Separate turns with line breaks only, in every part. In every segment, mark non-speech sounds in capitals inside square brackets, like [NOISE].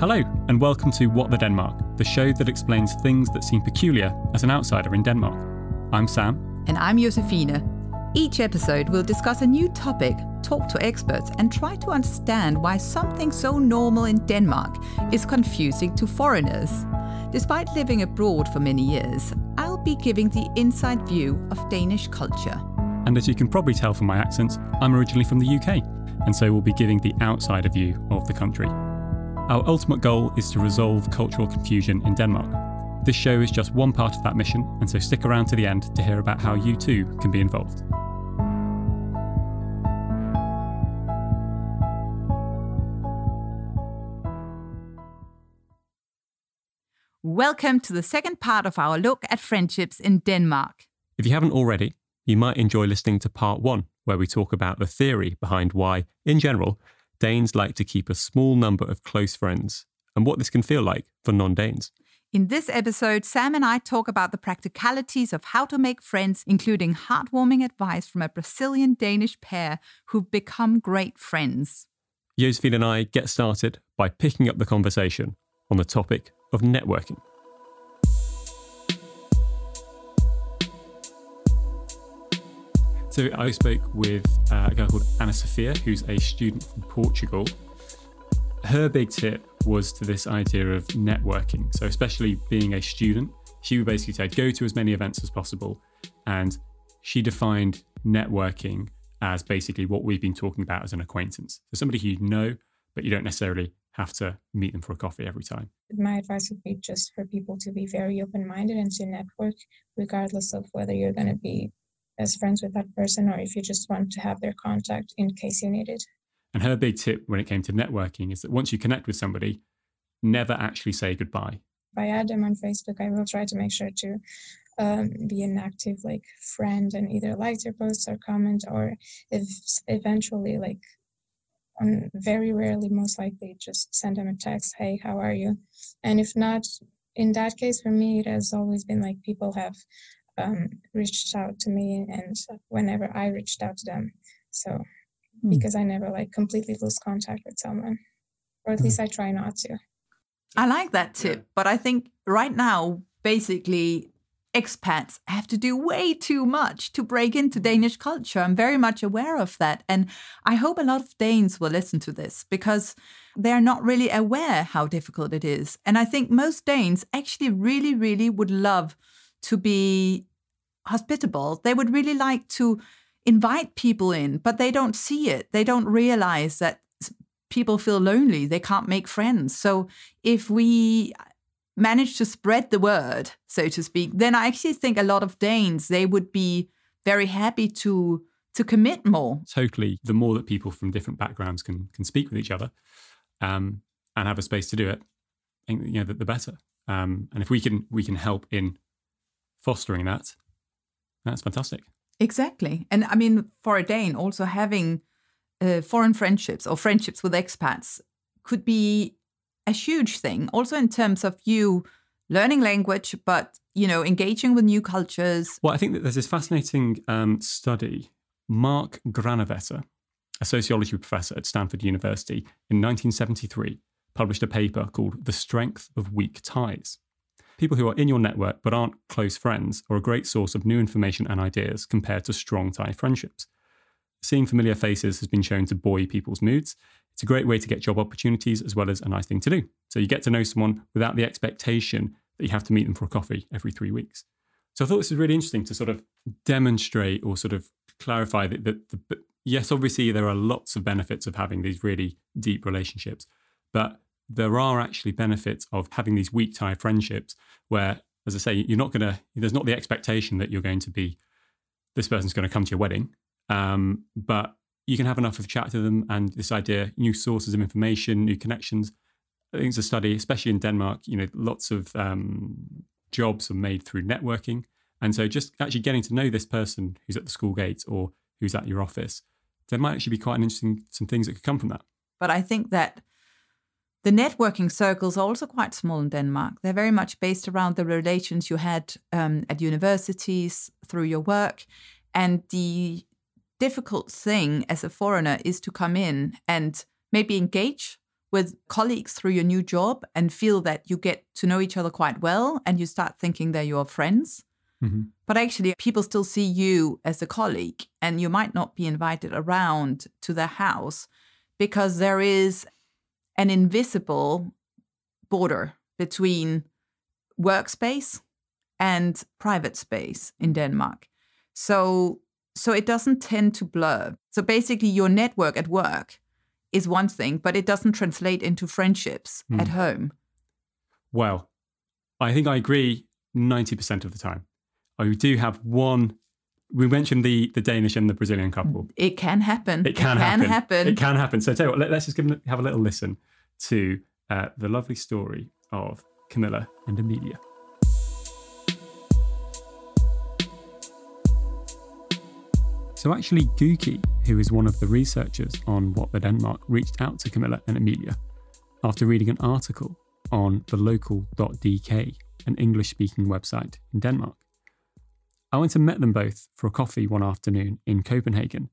Hello, and welcome to What the Denmark, the show that explains things that seem peculiar as an outsider in Denmark. I'm Sam.
And I'm Josefina. Each episode we'll discuss a new topic, talk to experts, and try to understand why something so normal in Denmark is confusing to foreigners. Despite living abroad for many years, I'll be giving the inside view of Danish culture.
And as you can probably tell from my accent, I'm originally from the UK, and so we'll be giving the outsider view of the country. Our ultimate goal is to resolve cultural confusion in Denmark. This show is just one part of that mission, and so stick around to the end to hear about how you too can be involved.
Welcome to the second part of our look at friendships in Denmark.
If you haven't already, you might enjoy listening to part one, where we talk about the theory behind why, in general, Danes like to keep a small number of close friends and what this can feel like for non Danes.
In this episode, Sam and I talk about the practicalities of how to make friends, including heartwarming advice from a Brazilian Danish pair who've become great friends.
Josephine and I get started by picking up the conversation on the topic of networking. So I spoke with uh, a girl called Anna Sophia, who's a student from Portugal. Her big tip was to this idea of networking. So especially being a student, she would basically say go to as many events as possible, and she defined networking as basically what we've been talking about as an acquaintance. So somebody who you know, but you don't necessarily have to meet them for a coffee every time.
My advice would be just for people to be very open minded and to network, regardless of whether you're going to be as friends with that person or if you just want to have their contact in case you need it.
And her big tip when it came to networking is that once you connect with somebody, never actually say goodbye.
If I add them on Facebook, I will try to make sure to um, be an active like friend and either like their posts or comment or if eventually like um, very rarely most likely just send them a text hey how are you and if not in that case for me it has always been like people have um, reached out to me and whenever I reached out to them. So mm. because I never like completely lose contact with someone, or at mm. least I try not to.
I like that tip, yeah. but I think right now, basically, expats have to do way too much to break into Danish culture. I'm very much aware of that. And I hope a lot of Danes will listen to this because they're not really aware how difficult it is. And I think most Danes actually really, really would love to be hospitable. They would really like to invite people in, but they don't see it. They don't realize that people feel lonely. They can't make friends. So if we manage to spread the word, so to speak, then I actually think a lot of Danes they would be very happy to to commit more.
Totally. The more that people from different backgrounds can can speak with each other um, and have a space to do it, you know, the, the better. Um, and if we can we can help in fostering that, that's fantastic.
Exactly. And I mean, for a Dane, also having uh, foreign friendships or friendships with expats could be a huge thing, also in terms of you learning language, but you know, engaging with new cultures.
Well, I think that there's this fascinating um, study. Mark Granovetter, a sociology professor at Stanford University in 1973, published a paper called The Strength of Weak Ties. People who are in your network but aren't close friends are a great source of new information and ideas compared to strong tie friendships. Seeing familiar faces has been shown to buoy people's moods. It's a great way to get job opportunities as well as a nice thing to do. So you get to know someone without the expectation that you have to meet them for a coffee every three weeks. So I thought this was really interesting to sort of demonstrate or sort of clarify that, that the, yes, obviously there are lots of benefits of having these really deep relationships, but there are actually benefits of having these weak tie friendships where, as I say, you're not going to, there's not the expectation that you're going to be, this person's going to come to your wedding. Um, but you can have enough of a chat to them and this idea, new sources of information, new connections. I think it's a study, especially in Denmark, you know, lots of um, jobs are made through networking. And so just actually getting to know this person who's at the school gate or who's at your office, there might actually be quite an interesting, some things that could come from that.
But I think that the networking circles are also quite small in Denmark. They're very much based around the relations you had um, at universities through your work. And the difficult thing as a foreigner is to come in and maybe engage with colleagues through your new job and feel that you get to know each other quite well and you start thinking they're your friends.
Mm-hmm.
But actually, people still see you as a colleague and you might not be invited around to their house because there is an invisible border between workspace and private space in Denmark. So so it doesn't tend to blur. So basically your network at work is one thing, but it doesn't translate into friendships
Hmm.
at home.
Well, I think I agree 90% of the time. I do have one. We mentioned the, the Danish and the Brazilian couple.
It can happen.
It can, happen.
happen.
It can happen. So, tell you what, let, us just give, have a little listen to uh, the lovely story of Camilla and Amelia. So, actually, Guki, who is one of the researchers on What the Denmark, reached out to Camilla and Amelia after reading an article on the local.dk, an English speaking website in Denmark. I went and met them both for a coffee one afternoon in Copenhagen,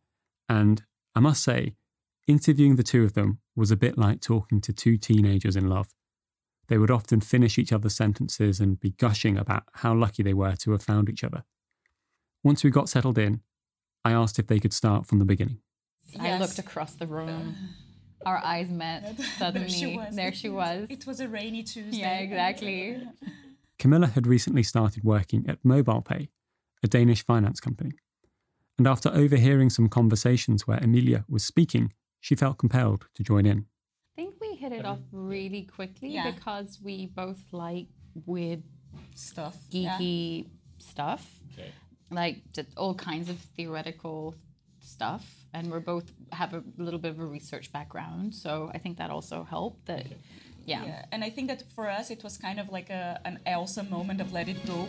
and I must say, interviewing the two of them was a bit like talking to two teenagers in love. They would often finish each other's sentences and be gushing about how lucky they were to have found each other. Once we got settled in, I asked if they could start from the beginning.
I looked across the room. [SIGHS] Our eyes met suddenly. [LAUGHS]
there she was.
There she was.
It was a rainy Tuesday.
Yeah, exactly. [LAUGHS]
Camilla had recently started working at MobilePay, a Danish finance company. And after overhearing some conversations where Emilia was speaking, she felt compelled to join in.
I think we hit it off really quickly
Yeah.
because we both like weird,
Stuff. yeah.
geeky stuff. Like all kinds of theoretical stuff. And we're both have a little bit of a research background. So I think that also helped that yeah.
Yeah, and I think that for us it was kind of like a, an Elsa moment of let it go.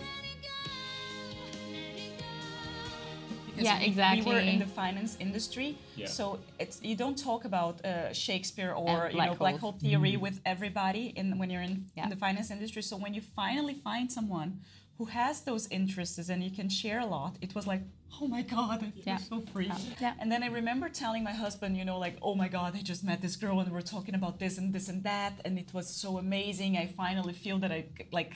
Because
Yeah,
we,
exactly.
We were in the finance industry, so it's you don't talk about uh, Shakespeare or
And
you know
black
black hole theory with everybody in when you're in,
Yeah.
in the finance industry. So when you finally find someone who has those interests and you can share a lot, it was like, oh my god, I feel
Yeah.
so free.
Yeah.
And then I remember telling my husband, you know, like, oh my God, I just met this girl and we're talking about this and this and that, and it was so amazing. I finally feel that I like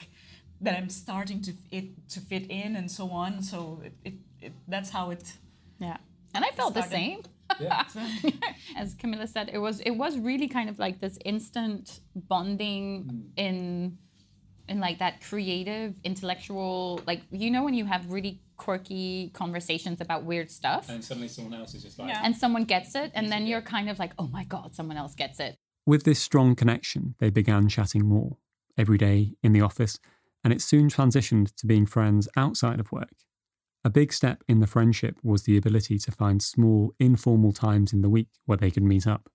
that I'm starting to it to fit in and so on. So it, it, it that's how it.
Yeah. And I felt the
Started.
same. [LAUGHS] As Camilla said, it was it was really kind of like this instant bonding mm. in in like that creative, intellectual, like you know when you have really quirky conversations about weird stuff
And suddenly someone else is just like,
Yeah.
and someone gets it and then you're kind of like, "Oh my god, someone else gets it."
With this strong connection, they began chatting more every day in the office, and it soon transitioned to being friends outside of work. A big step in the friendship was the ability to find small, informal times in the week where they could meet up.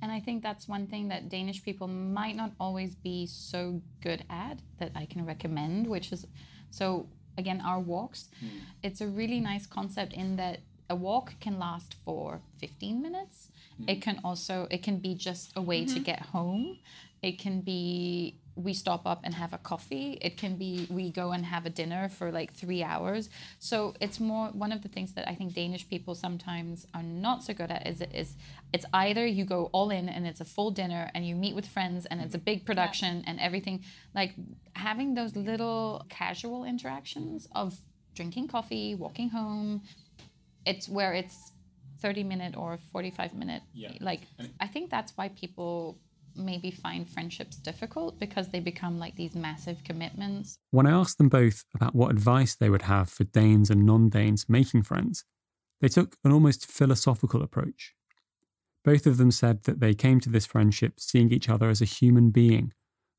And I think that's one thing that Danish people might not always be so good at that I can recommend, which is so again, our walks. Hmm. It's a really nice concept in that a walk can last for 15 minutes. It hmm. can also it can be just a way to mm-hmm. get home. It can be we stop up and have a coffee. It can be we go and have a dinner for like three hours. So it's more one of the things that I think Danish people sometimes are not so good at is is it's either you go all in and it's a full dinner and you meet with friends and it's a mm-hmm. big production and everything. Like having those little casual interactions of drinking coffee, walking home, it's where it's 30 minute or 45 minute yeah. like i think that's why people maybe find friendships difficult because they become like these massive commitments
When I asked them both about what advice they would have for Danes and non Danes making friends, they took an almost philosophical approach. Both of them said that they came to this friendship seeing each other as a human being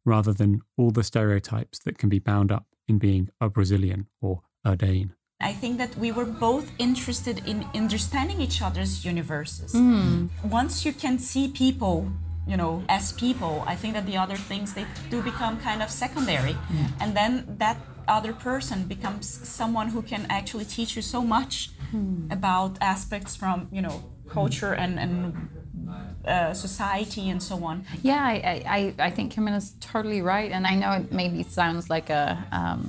rather than all the stereotypes that can be bound up in being a Brazilian or a Dane.
I think that we were both interested in understanding each other's universes. Hmm. Once you can see people, you know, as people, I think that the other things they do become kind of secondary, and then that other person becomes someone who can actually teach you so much about aspects from you know culture and and uh, society and so on.
yeah I, I, I- I think Camilla's totally right. And i know it maybe sounds like a um,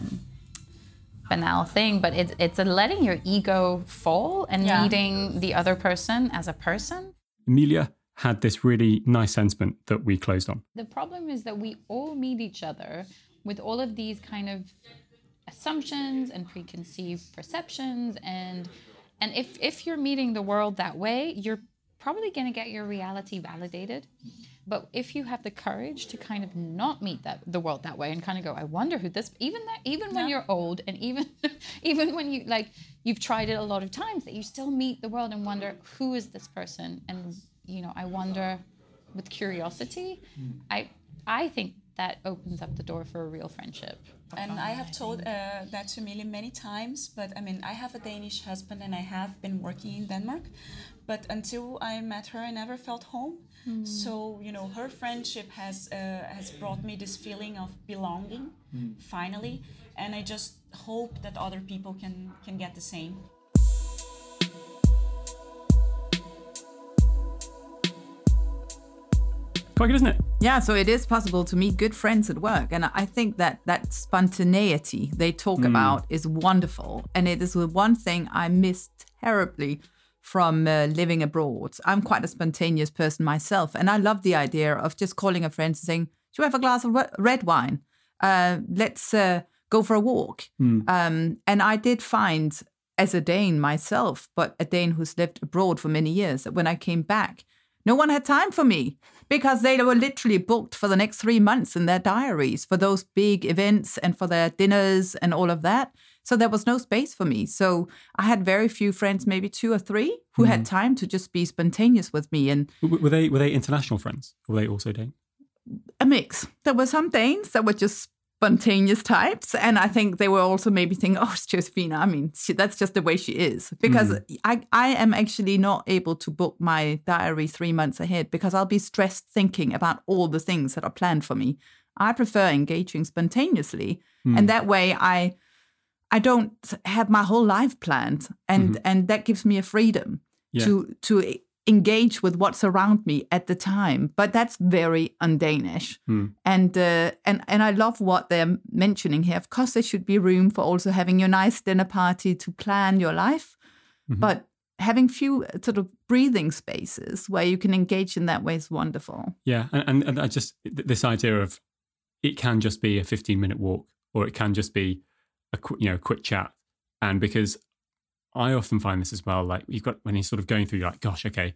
banal thing but it's, it's a letting your ego fall and
Yeah.
meeting the other person as a person.
Emilia had this really nice sentiment that we closed on.
The problem is that we all meet each other with all of these kind of assumptions and preconceived perceptions and and if if you're meeting the world that way, you're probably going to get your reality validated. But if you have the courage to kind of not meet that the world that way and kind of go, I wonder who this even that even when
Yeah.
you're old and even [LAUGHS] even when you like you've tried it a lot of times that you still meet the world and wonder who is this person and you know I wonder with curiosity I I think that opens up the door for a real friendship.
And I have told uh, that to Millie many times, but I mean, I have a Danish husband and I have been working in Denmark, but until I met her, I never felt home. So you know, her friendship has uh, has brought me this feeling of belonging, finally, and I just hope that other people can can get the same.
Quite good, isn't it?
Yeah, so it is possible to meet good friends at work. And I think that that spontaneity they talk about is wonderful. And it is the one thing I miss terribly from uh, living abroad. I'm quite a spontaneous person myself. And I love the idea of just calling a friend and saying, Should we have a glass of red wine? Uh, let's uh, go for a walk. Um, and I did find, as a Dane myself, but a Dane who's lived abroad for many years, that when I came back, no one had time for me because they were literally booked for the next three months in their diaries for those big events and for their dinners and all of that. So there was no space for me. So I had very few friends, maybe two or three, who had mm-hmm. time to just be spontaneous with me and
Were they were they international friends? Or were they also Dane?
a mix. There were some Danes that were just spontaneous types, and I think they were also maybe thinking, "Oh, it's Josephina. I mean, she, that's just the way she is." Because mm-hmm. I, I am actually not able to book my diary three months ahead because I'll be stressed thinking about all the things that are planned for me. I prefer engaging spontaneously, and mm. that way I, I don't have my whole life planned, and mm-hmm. and that gives me a freedom
Yeah.
to to engage with what's around me at the time. But that's very un-Danish, and uh, and and I love what they're mentioning here. Of course, there should be room for also having your nice dinner party to plan your life, but having few uh, sort of breathing spaces where you can engage in that way is wonderful.
Yeah, and, and, and I just this idea of it can just be a 15 minute walk, or it can just be a you know quick chat, and because I often find this as well, like you've got when you're sort of going through, you're like, gosh, okay,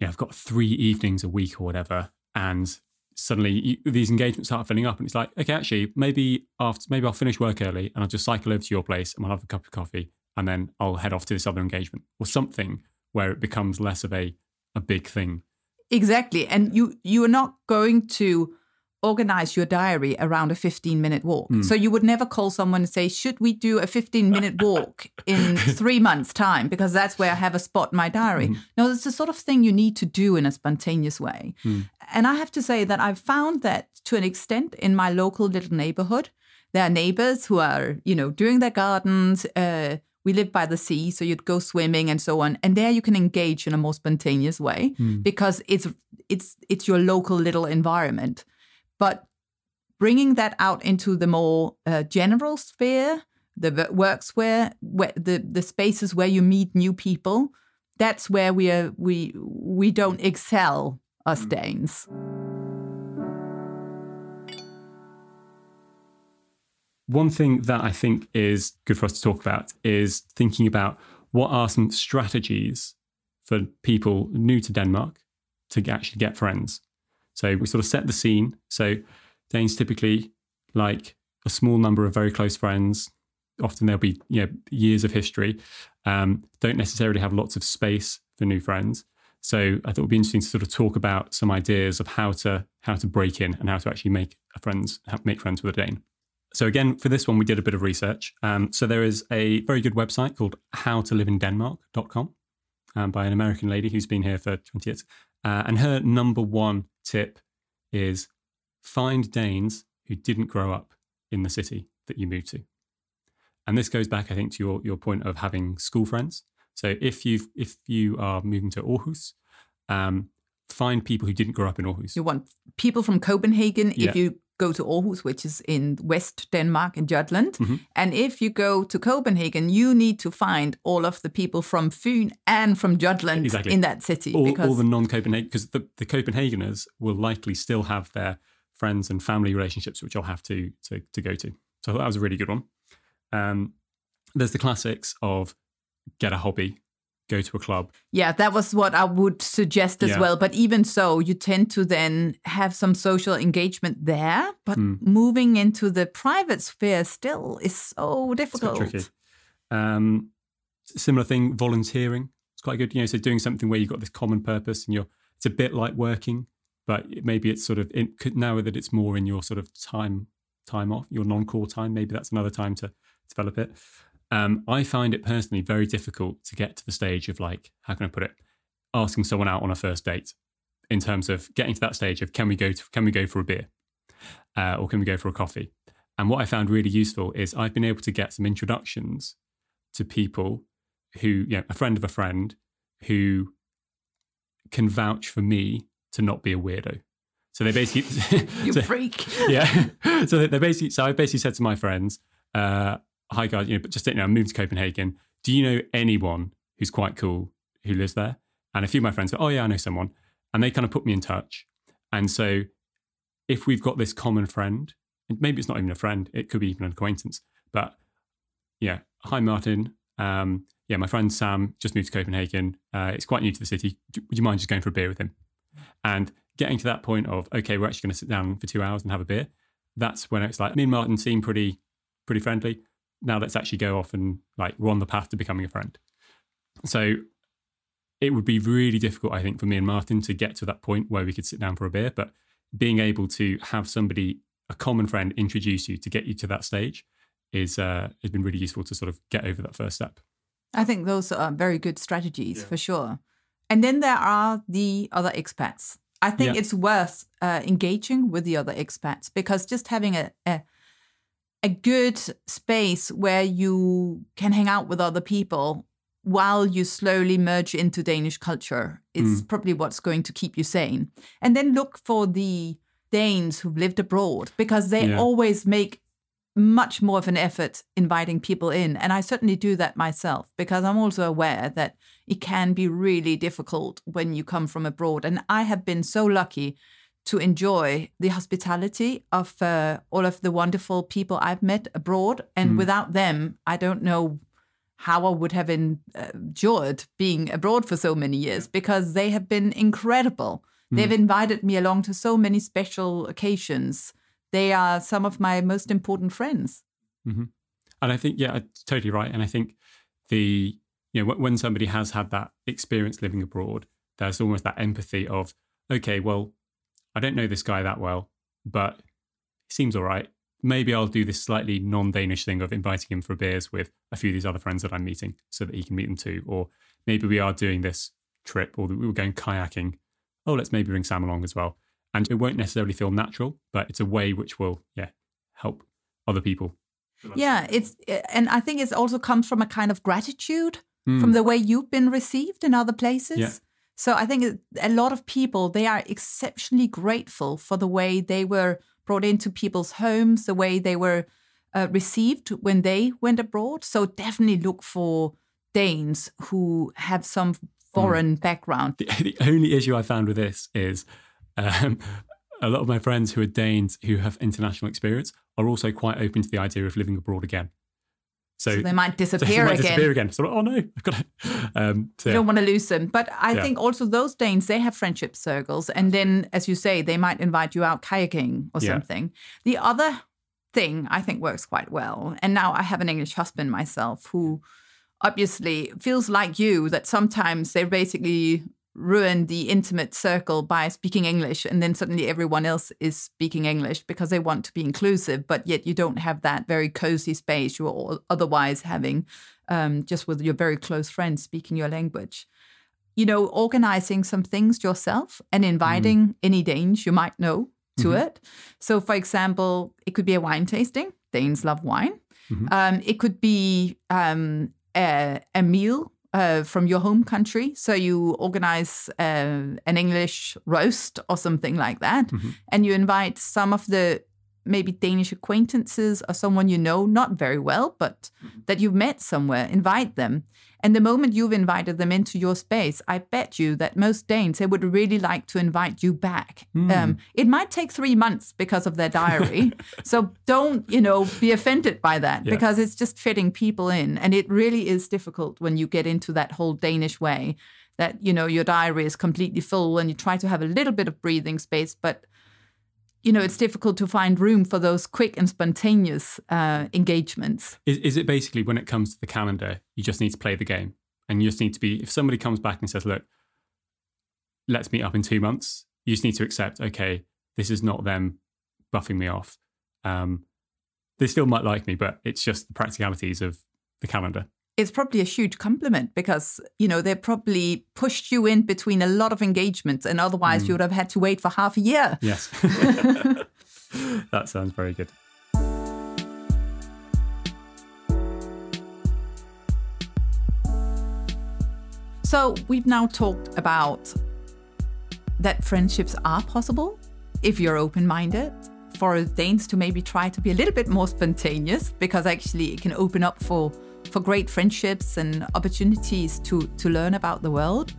yeah, I've got three evenings a week or whatever, and suddenly you, these engagements start filling up, and it's like, okay, actually, maybe after maybe I'll finish work early and I'll just cycle over to your place and we'll have a cup of coffee, and then I'll head off to this other engagement or something where it becomes less of a a big thing.
Exactly. And you you are not going to organize your diary around a 15 minute walk. Hmm. So you would never call someone and say, "Should we do a 15 minute walk in [LAUGHS] 3 months time because that's where I have a spot in my diary." Hmm. No, it's the sort of thing you need to do in a spontaneous way. Hmm. And I have to say that I've found that to an extent in my local little neighborhood. There are neighbors who are, you know, doing their gardens, uh, we live by the sea, so you'd go swimming and so on. And there you can engage in a more spontaneous way because it's it's it's your local little environment. But bringing that out into the more uh, general sphere, the w- work sphere, where the the spaces where you meet new people, that's where we are we we don't excel us Danes.
One thing that I think is good for us to talk about is thinking about what are some strategies for people new to Denmark to actually get friends. So we sort of set the scene. So Danes typically like a small number of very close friends. Often there'll be you know years of history. Um, don't necessarily have lots of space for new friends. So I thought it would be interesting to sort of talk about some ideas of how to how to break in and how to actually make friends make friends with a Dane. So again, for this one, we did a bit of research. Um, so there is a very good website called howtoliveindenmark.com um, by an American lady who's been here for 20 years. Uh, and her number one tip is find Danes who didn't grow up in the city that you moved to. And this goes back, I think, to your, your point of having school friends. So if you if you are moving to Aarhus, um, find people who didn't grow up in Aarhus.
You want people from Copenhagen.
Yeah.
If you go to Aarhus, which is in West Denmark in Jutland.
Mm-hmm.
And if you go to Copenhagen, you need to find all of the people from Fyn and from Jutland
Exactly.
in that city.
all,
because
all the non-Copenhagen because the, the Copenhageners will likely still have their friends and family relationships, which I'll have to to to go to. So that was a really good one. Um, there's the classics of get a hobby, go to a club.
Yeah, that was what I would suggest as
Yeah.
well. But even so, you tend to then have some social engagement there. But
Mm.
moving into the private sphere still is so difficult.
tricky. Um, similar thing, volunteering. It's quite good. You know, so doing something where you've got this common purpose and you're. It's a bit like working, but maybe it's sort of in, could- now that it's more in your sort of time time off, your non-core time. Maybe that's another time to develop it. Um, I find it personally very difficult to get to the stage of like, how can I put it, asking someone out on a first date, in terms of getting to that stage of can we go to can we go for a beer, uh, or can we go for a coffee? And what I found really useful is I've been able to get some introductions to people who, you know, a friend of a friend who can vouch for me to not be a weirdo. So they basically, [LAUGHS]
You [LAUGHS]
so-
freak.
yeah. [LAUGHS] so they- they basically, so I basically said to my friends, uh, "Hi guys, you know, but just you know, I moved to Copenhagen. Do you know anyone who's quite cool who lives there?" And a few of my friends said, "Oh yeah, I know someone," and they kind of put me in touch. And so, if we've got this common friend, and maybe it's not even a friend, it could be even an acquaintance, but yeah, hi Martin. Um, yeah, my friend Sam just moved to Copenhagen. Uh, it's quite new to the city. Do- Would you mind just going for a beer with him? And getting to that point of okay, we're actually going to sit down for two hours and have a beer. That's when it's like me and Martin seem pretty, pretty friendly. Now let's actually go off and like we're on the path to becoming a friend. So it would be really difficult, I think, for me and Martin to get to that point where we could sit down for a beer. But being able to have somebody, a common friend, introduce you to get you to that stage is uh, has been really useful to sort of get over that first step.
I think those are very good strategies for sure. And then there are the other expats. I think
Yeah.
it's worth uh, engaging with the other expats because just having a, a a good space where you can hang out with other people while you slowly merge into Danish culture is mm. probably what's going to keep you sane. And then look for the Danes who've lived abroad because they
Yeah.
always make much more of an effort inviting people in. And I certainly do that myself because I'm also aware that it can be really difficult when you come from abroad. And I have been so lucky to enjoy the hospitality of uh, all of the wonderful people I've met abroad. And without them, I don't know how I would have en- uh, being abroad for so many years because they have been incredible. They've invited me along to so many special occasions. They are some of my most important friends.
And I think, yeah, totally right. And I think the, you know, when somebody has had that experience living abroad, there's almost that empathy of, okay, well, I don't know this guy that well, but he seems all right. Maybe I'll do this slightly non Danish thing of inviting him for beers with a few of these other friends that I'm meeting so that he can meet them too. Or maybe we are doing this trip or we were going kayaking. Oh, let's maybe bring Sam along as well. And it won't necessarily feel natural, but it's a way which will, yeah, help other people
Yeah, it's and I think it also comes from a kind of gratitude
Mm.
from the way you've been received in other places.
Yeah.
So I think a lot of people they are exceptionally grateful for the way they were brought into people's homes, the way they were uh, received when they went abroad. So definitely look for Danes who have some foreign background.
the, the only issue I found with this is um, a lot of my friends who are Danes who have international experience are also quite open to the idea of living abroad again. So,
So they might [LAUGHS]
so they
disappear
might
again.
disappear again. So, oh no, I've got to. [LAUGHS] Um, so,
you don't want to lose them. But I
Yeah.
think also those Danes, they have friendship circles. And then, as you say, they might invite you out kayaking or
Yeah.
something. The other thing I think works quite well, and now I have an English husband myself who obviously feels like you that sometimes they're basically ruin the intimate circle by speaking English and then suddenly everyone else is speaking English because they want to be inclusive, but yet you don't have that very cozy space you're otherwise having um, just with your very close friends speaking your language. You know, organizing some things yourself and inviting any Danes you might know to it. So, for example, it could be a wine tasting. Danes love wine. Um, it could be um, a, a meal uh, from your home country. So you organize uh, an English roast or something like that, and you invite some of the maybe Danish acquaintances or someone you know not very well, but that you've met somewhere, invite them. And the moment you've invited them into your space, I bet you that most Danes they would really like to invite you back. Um, it might take three months because of their diary, [LAUGHS] so don't you know be offended by that
Yeah.
because it's just fitting people in, and it really is difficult when you get into that whole Danish way that you know your diary is completely full and you try to have a little bit of breathing space, but you know it's difficult to find room for those quick and spontaneous uh, engagements.
Is, is it basically when it comes to the calendar, you just need to play the game and you just need to be, if somebody comes back and says, look, let's meet up in two months, you just need to accept, okay, this is not them buffing me off. Um, they still might like me, but it's just the practicalities of the calendar.
It's probably a huge compliment because you know they probably pushed you in between a lot of engagements, and otherwise you mm. would have had to wait for half a year.
Yes. [LAUGHS] [LAUGHS] that sounds very good.
So we've now talked about that friendships are possible if you're open-minded. For Danes to maybe try to be a little bit more spontaneous because actually it can open up for for great friendships and opportunities to to learn about the world.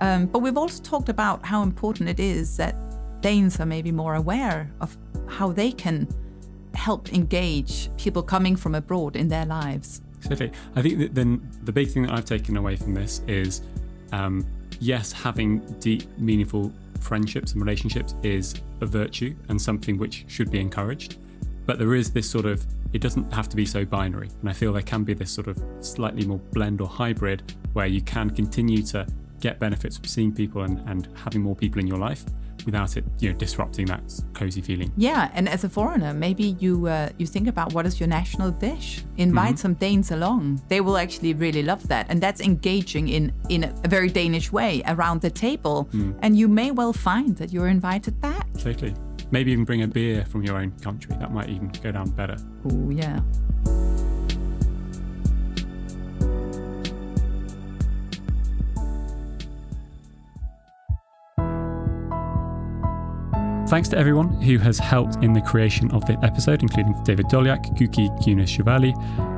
Um, but we've also talked about how important it is that Danes are maybe more aware of how they can help engage people coming from abroad in their lives.
Exactly. I think that then the big thing that I've taken away from this is um, yes, having deep, meaningful friendships and relationships is a virtue and something which should be encouraged. But there is this sort of, it doesn't have to be so binary. And I feel there can be this sort of slightly more blend or hybrid where you can continue to get benefits from seeing people and, and having more people in your life without it, you know, disrupting that cozy feeling.
Yeah, and as a foreigner, maybe you uh, you think about what is your national dish. Invite some Danes along; they will actually really love that, and that's engaging in in a very Danish way around the table. And you may well find that you're invited back.
Totally. Maybe even bring a beer from your own country. That might even go down better.
Oh yeah.
Thanks to everyone who has helped in the creation of this episode, including David Doliak, Guki Shivali,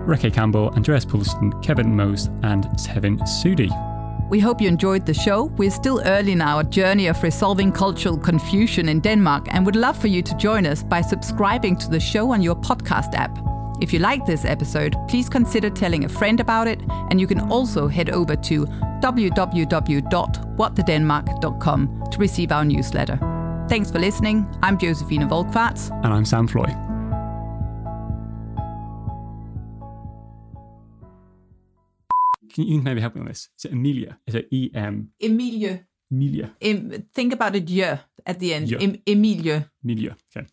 Reke Campbell, Andreas Poulsen, Kevin Mose, and Tevin Sudi.
We hope you enjoyed the show. We're still early in our journey of resolving cultural confusion in Denmark and would love for you to join us by subscribing to the show on your podcast app. If you like this episode, please consider telling a friend about it, and you can also head over to www.whatthedenmark.com to receive our newsletter. Thanks for listening. I'm Josephine Volkvarts.
And I'm Sam Can you maybe help me on this? Is it Emilia? It E M?
Emilie.
Emilia.
Em, think about it, yeah, at the end.
Yeah.
Em, Emilie.
Emilia. Okay.